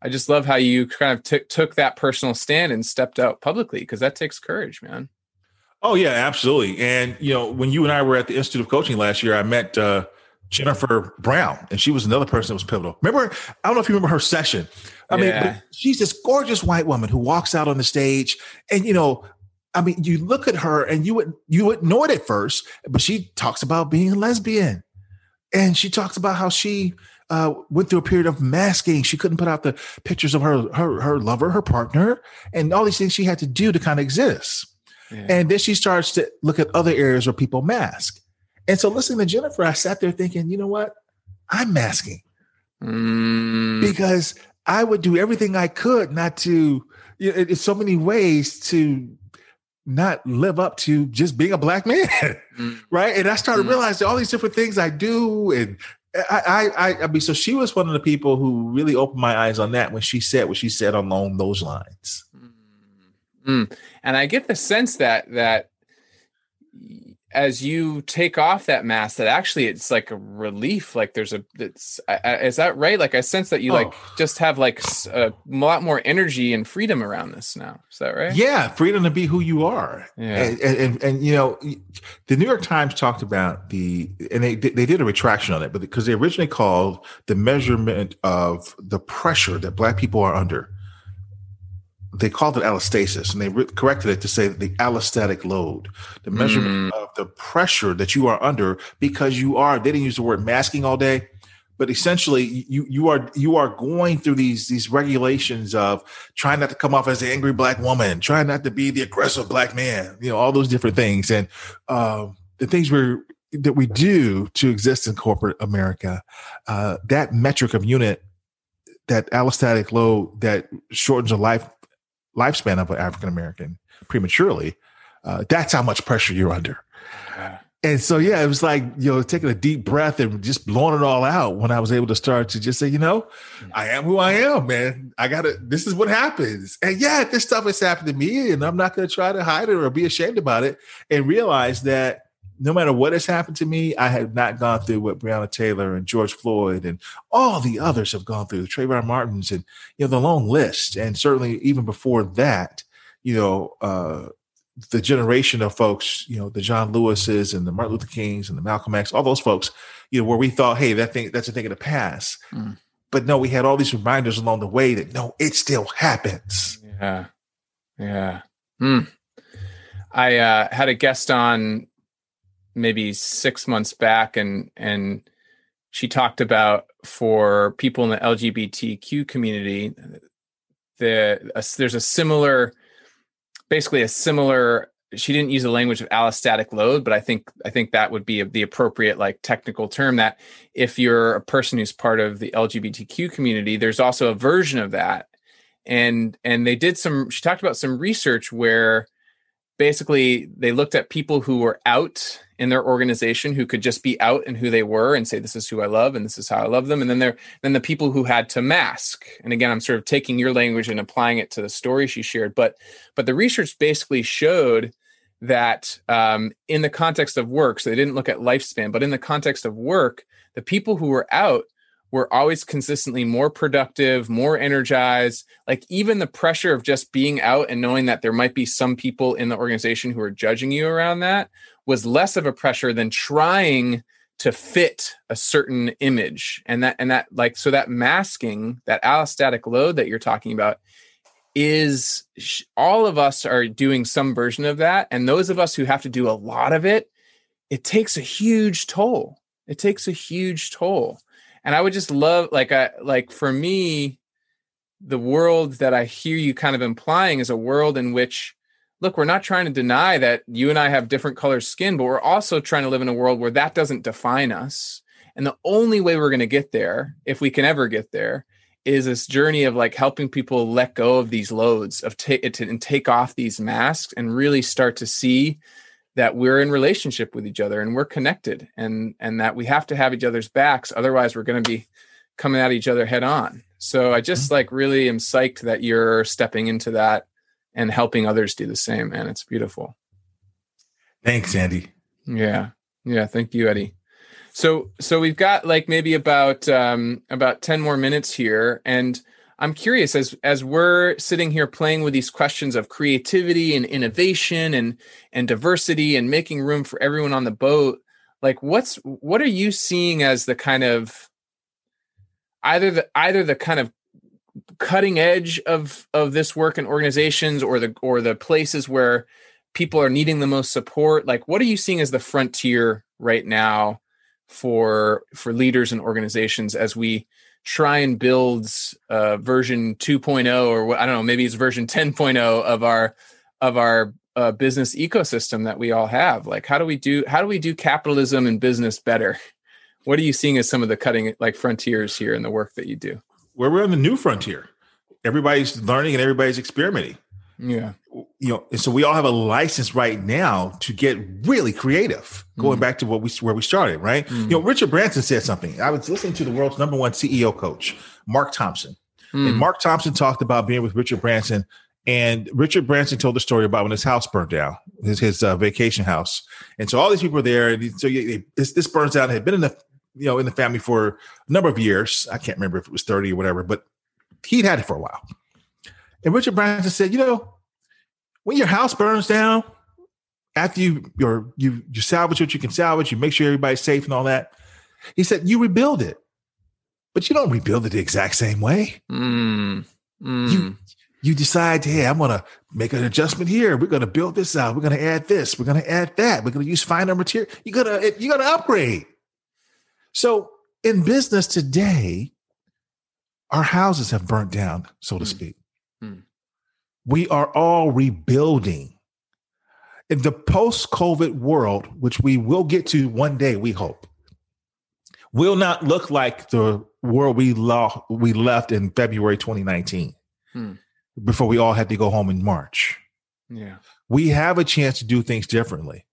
i just love how you kind of t- took that personal stand and stepped out publicly because that takes courage man. Oh yeah absolutely. And you know when you and i were at the institute of coaching last year i met uh, jennifer brown and she was another person that was pivotal. Remember i don't know if you remember her session. I yeah. mean, she's this gorgeous white woman who walks out on the stage, and you know, I mean, you look at her and you would you would know it at first, but she talks about being a lesbian, and she talks about how she uh, went through a period of masking. She couldn't put out the pictures of her her her lover, her partner, and all these things she had to do to kind of exist. Yeah. And then she starts to look at other areas where people mask. And so, listening to Jennifer, I sat there thinking, you know what? I'm masking mm. because I would do everything I could not to. You know, in so many ways to not live up to just being a black man, mm. *laughs* right? And I started mm. realizing all these different things I do, and I, I, I mean, so she was one of the people who really opened my eyes on that when she said what she said along those lines. Mm. And I get the sense that that as you take off that mask that actually it's like a relief like there's a it's I, is that right? Like i sense that you oh. like just have like a lot more energy and freedom around this now. Is that right? Yeah freedom to be who you are. Yeah. And and, and, and you know the new york times talked about the and they they did a retraction on it but because they originally called the measurement of the pressure that black people are under they called it allostasis and they re- corrected it to say the allostatic load, the measurement mm. of the pressure that you are under because you are, they didn't use the word masking all day, but essentially you, you are, you are going through these, these regulations of trying not to come off as an angry black woman, trying not to be the aggressive black man, you know, all those different things. And, uh, the things we're, that we do to exist in corporate America, uh, that metric of unit that allostatic load that shortens a life lifespan of an African American prematurely, uh, that's how much pressure you're under. And so, yeah, it was like, you know, taking a deep breath and just blowing it all out when I was able to start to just say, you know, I am who I am, man. I got to, this is what happens. And yeah, this stuff has happened to me and I'm not going to try to hide it or be ashamed about it and realize that no matter what has happened to me, I have not gone through what Breonna Taylor and George Floyd and all the others have gone through, Trayvon Martin's and you know the long list, and certainly even before that, you know, uh, the generation of folks, you know, the John Lewis's and the Martin Luther Kings and the Malcolm X, all those folks, you know, where we thought, hey, that thing that's a thing of the past. Mm. But no, we had all these reminders along the way that no, it still happens. Yeah, yeah. Hmm. I uh, had a guest on maybe six months back, and and she talked about for people in the LGBTQ community, uh, the a, there's a similar, basically a similar. She didn't use the language of allostatic load, but I think I think that would be the appropriate like technical term. That if you're a person who's part of the LGBTQ community, there's also a version of that, and and they did some. She talked about some research where basically they looked at people who were out in their organization who could just be out and who they were and say this is who I love and this is how I love them. And then there then the people who had to mask and again I'm sort of taking your language and applying it to the story she shared but but the research basically showed that um, in the context of work so they didn't look at lifespan but in the context of work the people who were out were always consistently more productive, more energized. Like even the pressure of just being out and knowing that there might be some people in the organization who are judging you around that was less of a pressure than trying to fit a certain image. And that and that like so that masking that allostatic load that you're talking about is all of us are doing some version of that. And those of us who have to do a lot of it it takes a huge toll. It takes a huge toll and i would just love like i like for me the world that i hear you kind of implying is a world in which look we're not trying to deny that you and i have different color skin but we're also trying to live in a world where that doesn't define us. And the only way we're going to get there if we can ever get there is this journey of like helping people let go of these loads of take and take off these masks and really start to see that we're in relationship with each other and we're connected and and that we have to have each other's backs otherwise we're going to be coming at each other head on. So i just mm-hmm. like really am psyched that you're stepping into that and helping others do the same and it's beautiful. Thanks andy. Yeah. Yeah. Thank you eddie. So so we've got like maybe about um, about ten more minutes here, and I'm curious as as we're sitting here playing with these questions of creativity and innovation and and diversity and making room for everyone on the boat. Like, what's what are you seeing as the kind of either the either the kind of cutting edge of of this work in organizations or the or the places where people are needing the most support like what are you seeing as the frontier right now for for leaders and organizations as we try and build uh, version 2.0 or I don't know maybe it's version 10.0 of our of our uh, business ecosystem that we all have. Like how do we do how do we do capitalism and business better? What are you seeing as some of the cutting like frontiers here in the work that you do? Where we're on the new frontier. Everybody's learning and everybody's experimenting yeah. You know, and so we all have a license right now to get really creative. Going mm. back to what we where we started, right? Mm. You know, Richard Branson said something. I was listening to the world's number one CEO coach, Mark Thompson. Mm. And Mark Thompson talked about being with Richard Branson. And Richard Branson told the story about when his house burned down, his, his uh, vacation house. And so all these people were there. And so this, this burns down. Had been in the you know in the family for a number of years. I can't remember if it was 30 or whatever, but he'd had it for a while. And Richard Branson said, you know, when your house burns down, after you you you you salvage what you can salvage, you make sure everybody's safe and all that. He said you rebuild it, but you don't rebuild it the exact same way. Mm, mm. You you decide, hey, I'm gonna make an adjustment here. We're gonna build this out. We're gonna add this. We're gonna add that. We're gonna use finer material. You gotta you gotta upgrade. So in business today, our houses have burnt down, so to mm. speak. We are all rebuilding. In the post COVID world, which we will get to one day, we hope, will not look like the world we, lo- we left in February 2019 hmm. before we all had to go home in March. Yeah. We have a chance to do things differently.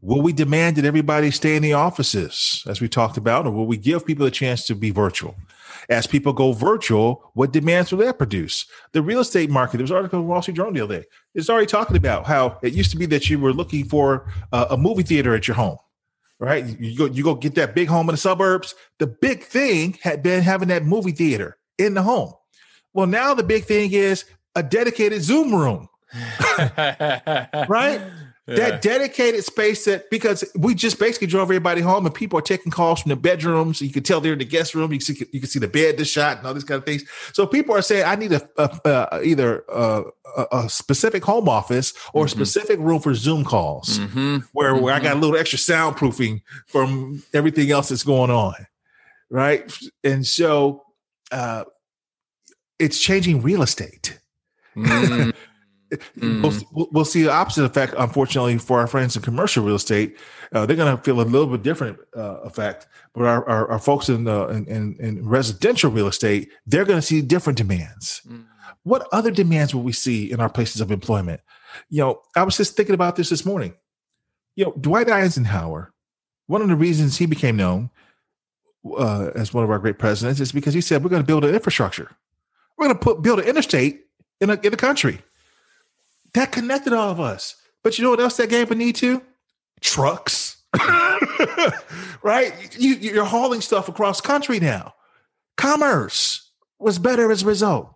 Will we demand that everybody stay in the offices, as we talked about, or will we give people a chance to be virtual? As people go virtual, what demands will that produce? The real estate market, there was an article in Wall Street Journal the other day. It's already talking about how it used to be that you were looking for a, a movie theater at your home, right? You go, you go get that big home in the suburbs. The big thing had been having that movie theater in the home. Well, now the big thing is a dedicated Zoom room, *laughs* right? That dedicated space that because we just basically drove everybody home and people are taking calls from the bedrooms. You can tell they're in the guest room. You can see, you can see the bed, the shot, and all these kind of things. So people are saying, I need a, a, a either a, a, specific home office or mm-hmm. a specific room for Zoom calls, mm-hmm. where mm-hmm. where I got a little extra soundproofing from everything else that's going on, right? And so uh, it's changing real estate. *laughs* Mm. We'll, we'll, see the opposite effect, unfortunately, for our friends in commercial real estate. Uh, they're going to feel a little bit different uh, effect. But our, our, our folks in, the, in, in, residential real estate, they're going to see different demands. Mm-hmm. What other demands will we see in our places of employment? You know, I was just thinking about this this morning. You know, Dwight Eisenhower, one of the reasons he became known uh, as one of our great presidents is because he said, we're going to build an infrastructure. We're going to put build an interstate in a, in a country that connected all of us. But you know what else that gave a need to? Trucks. *laughs* right? You, you're hauling stuff across country now. Commerce was better as a result.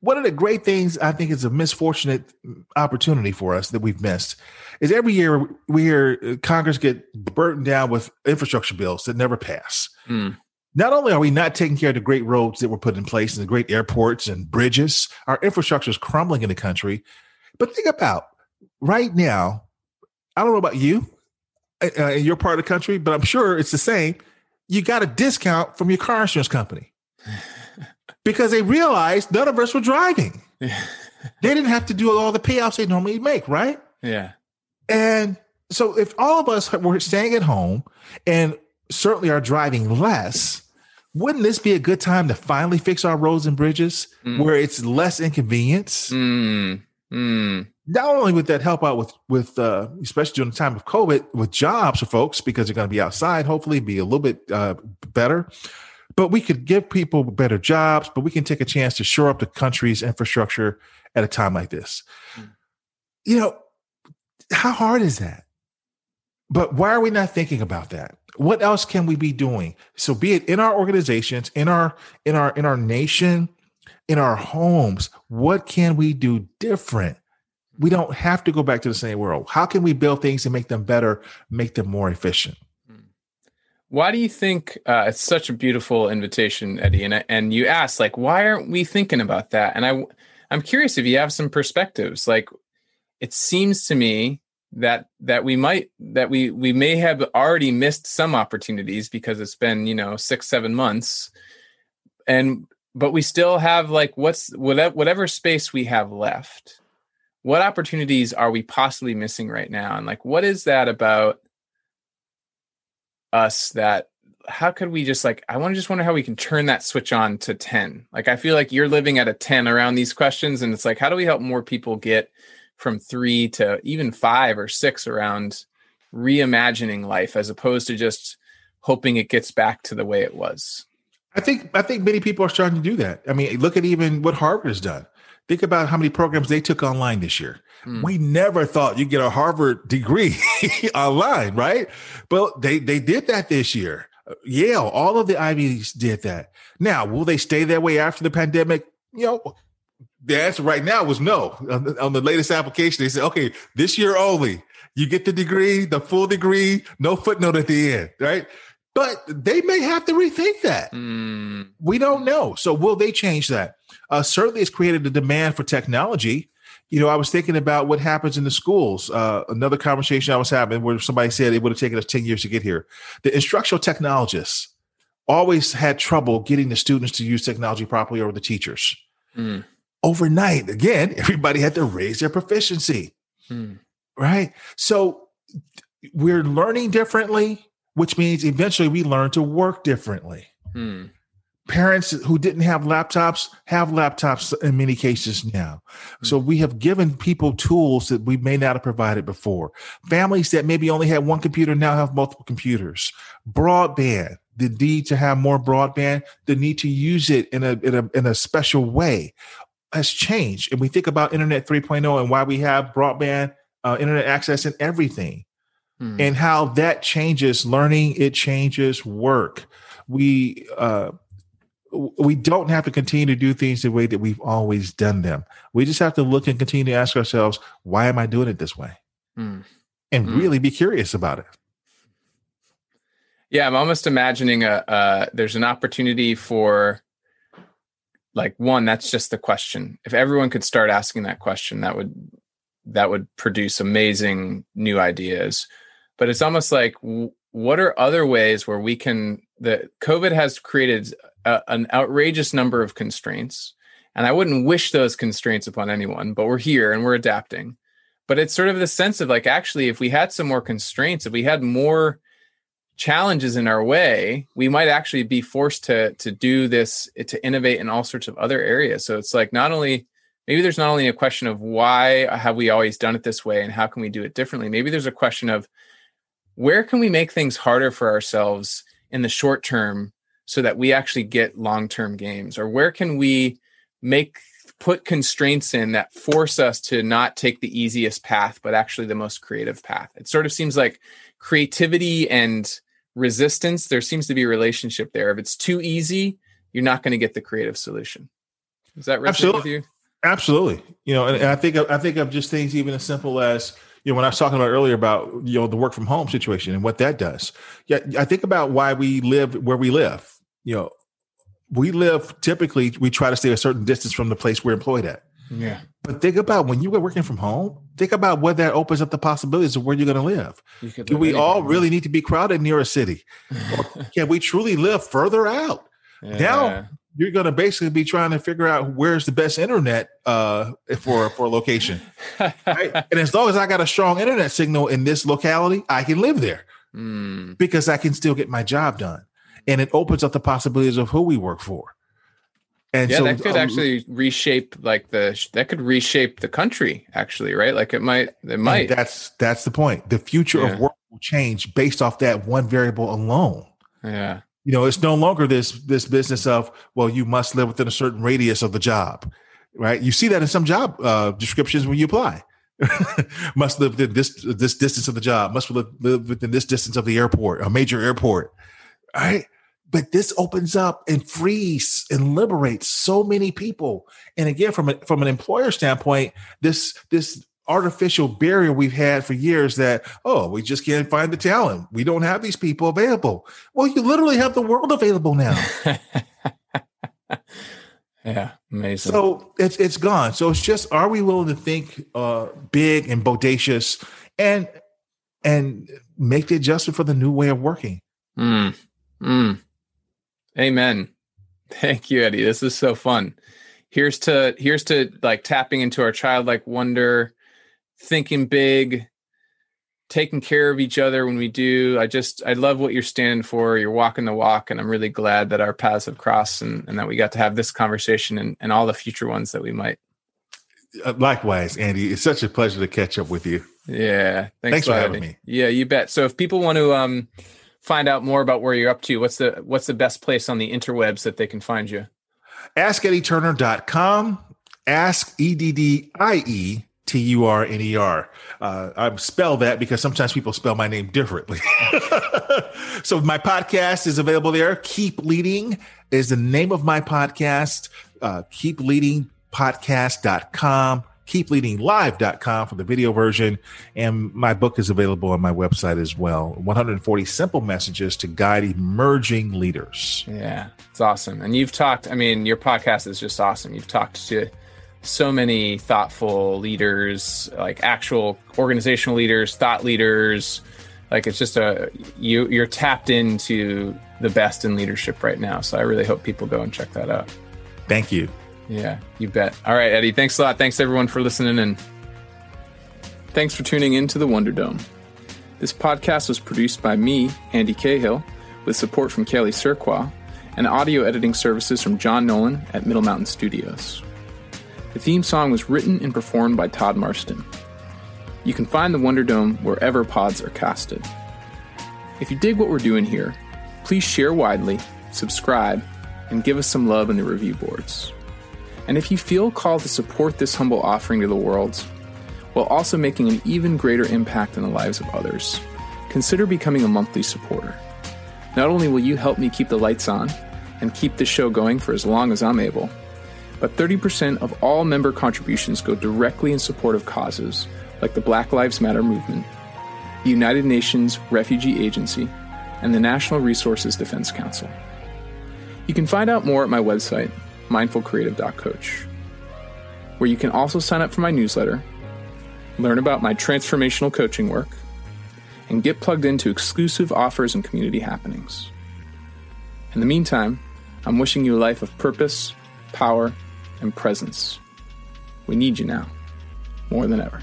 One of the great things I think is a misfortunate opportunity for us that we've missed is every year we hear Congress get burdened down with infrastructure bills that never pass. Mm. not only are we not taking care of the great roads that were put in place and the great airports and bridges, our infrastructure is crumbling in the country. But think about right now, I don't know about you uh, uh in your part of the country, but I'm sure it's the same. You got a discount from your car insurance company *laughs* because they realized none of us were driving. *laughs* they didn't have to do all the payouts they normally make, right? Yeah. And so if all of us were staying at home and certainly are driving less, wouldn't this be a good time to finally fix our roads and bridges mm. where it's less inconvenience? Mm. Mm. Not only would that help out with with uh, especially during the time of COVID with jobs for folks because they're going to be outside, hopefully be a little bit uh, better. But we could give people better jobs, but we can take a chance to shore up the country's infrastructure at a time like this. Mm. You know, how hard is that? But why are we not thinking about that? What else can we be doing? So be it in our organizations, in our in our in our nation, in our homes, what can we do different? We don't have to go back to the same world. How can we build things and make them better, make them more efficient? Why do you think uh, it's such a beautiful invitation, Eddie? And and you asked like, why aren't we thinking about that? And I I'm curious if you have some perspectives. Like, it seems to me that that we might that we we may have already missed some opportunities because it's been you know six seven months and but we still have like what's whatever, space we have left what opportunities are we possibly missing right now and like what is that about us that how could we just like i want to just wonder how we can turn that switch on to 10 like i feel like you're living at a 10 around these questions and it's like how do we help more people get from three to even five or six around reimagining life as opposed to just hoping it gets back to the way it was. I think I think many people are starting to do that. I mean, look at even what Harvard has done. Think about how many programs they took online this year. Mm. We never thought you'd get a Harvard degree *laughs* online, right? But they they did that this year. Yale, all of the Ivies did that. Now, will they stay that way after the pandemic? You know, the answer right now was no. On the, on the, latest application, they said, okay, this year only, you get the degree, the full degree, no footnote at the end, right? But they may have to rethink that. Mm. We don't know. So will they change that? Uh, certainly, it's created a demand for technology. You know, I was thinking about what happens in the schools. Uh, another conversation I was having where somebody said it would have taken us 10 years to get here. The instructional technologists always had trouble getting the students to use technology properly or the teachers. Mm overnight, again, *laughs* everybody had to raise their proficiency. Hmm. Right. So we're learning differently, which means eventually we learn to work differently. Hmm. Parents who didn't have laptops have laptops in many cases now. Hmm. So we have given people tools that we may not have provided before. Families that maybe only had one computer now have multiple computers. Broadband, the need to have more broadband, the need to use it in a, in a, in a special way has changed. And we think about Internet 3.0 and why we have broadband uh, internet access and everything, hmm. and how that changes learning. It changes work. We uh, we don't have to continue to do things the way that we've always done them. We just have to look and continue to ask ourselves, why am I doing it this way? Hmm. And hmm. really be curious about it. Yeah, I'm almost imagining a uh, there's an opportunity for like one that's just the question if everyone could start asking that question that would that would produce amazing new ideas but it's almost like what are other ways where we can the covid has created a, an outrageous number of constraints and i wouldn't wish those constraints upon anyone but we're here and we're adapting but it's sort of the sense of like actually if we had some more constraints if we had more challenges in our way, we might actually be forced to to do this to innovate in all sorts of other areas. So it's like not only maybe there's not only a question of why have we always done it this way and how can we do it differently. Maybe there's a question of where can we make things harder for ourselves in the short term so that we actually get long-term gains or where can we make put constraints in that force us to not take the easiest path but actually the most creative path. It sort of seems like creativity and resistance, there seems to be a relationship there. If it's too easy, you're not going to get the creative solution. Is that resonate with you? Absolutely. You know, and, and I think I think of just things even as simple as you know when I was talking about earlier about you know the work from home situation and what that does. Yeah, I think about why we live where we live. you know, we live typically we try to stay a certain distance from the place we're employed at. Yeah. But think about when you are working from home, think about what that opens up the possibilities of where you're going to live. Do we all really need to be crowded near a city? *laughs* or can we truly live further out? Yeah. Now you're going to basically be trying to figure out where's the best internet uh, for for a location. *laughs* right? And as long as I got a strong internet signal in this locality, I can live there mm. because I can still get my job done. And it opens up the possibilities of who we work for. And yeah, so, that could um, actually reshape like the that could reshape the country actually, right? Like it might it might. That's that's the point. The future yeah. of work will change based off that one variable alone. Yeah. You know, it's no longer this this business of well, you must live within a certain radius of the job, right? You see that in some job uh, descriptions when you apply. *laughs* must live within this this distance of the job. Must live, live within this distance of the airport, a major airport. Right? but this opens up and frees and liberates so many people and again from a, from an employer standpoint this this artificial barrier we've had for years that oh we just can't find the talent we don't have these people available well you literally have the world available now *laughs* yeah amazing so it's it's gone so it's just are we willing to think uh big and bodacious and and make the adjustment for the new way of working mm. Mm. Amen. Thank you, Eddie. This is so fun. Here's to here's to like tapping into our childlike wonder, thinking big, taking care of each other when we do. I just I love what you're standing for. You're walking the walk, and I'm really glad that our paths have crossed and, and that we got to have this conversation and, and all the future ones that we might. Uh, likewise, Andy. It's such a pleasure to catch up with you. Yeah. Thanks, thanks for having me. Yeah, you bet. So if people want to um find out more about where you're up to, what's the what's the best place on the interwebs that they can find you? AskEddieTurner.com. Ask E D D I E T U R N E R. Uh, spell that because sometimes people spell my name differently. *laughs* so my podcast is available there. Keep Leading is the name of my podcast. Uh, keep leading podcast.com keepleadinglive.com for the video version. And my book is available on my website as well 140 Simple Messages to Guide Emerging Leaders. Yeah, it's awesome. And you've talked, I mean, your podcast is just awesome. You've talked to so many thoughtful leaders, like actual organizational leaders, thought leaders. Like it's just a you you're tapped into the best in leadership right now. So I really hope people go and check that out. Thank you. Yeah, you bet. All right, Eddie. Thanks a lot. Thanks everyone for listening and thanks for tuning in to the Wonder Dome. This podcast was produced by me, Andy Cahill, with support from Kelly Surqua and audio editing services from John Nolan at Middle Mountain Studios. The theme song was written and performed by Todd Marston. You can find the Wonder Dome wherever pods are casted. If you dig what we're doing here, please share widely, subscribe, and give us some love in the review boards. And if you feel called to support this humble offering to the world, while also making an even greater impact in the lives of others, consider becoming a monthly supporter. Not only will you help me keep the lights on and keep this show going for as long as I'm able, but 30% of all member contributions go directly in support of causes like the Black Lives Matter movement, the United Nations Refugee Agency, and the National Resources Defense Council. You can find out more at my website, mindfulcreative.coach, where you can also sign up for my newsletter, learn about my transformational coaching work, and get plugged into exclusive offers and community happenings. In the meantime, I'm wishing you a life of purpose, power, and presence. We need you now, more than ever.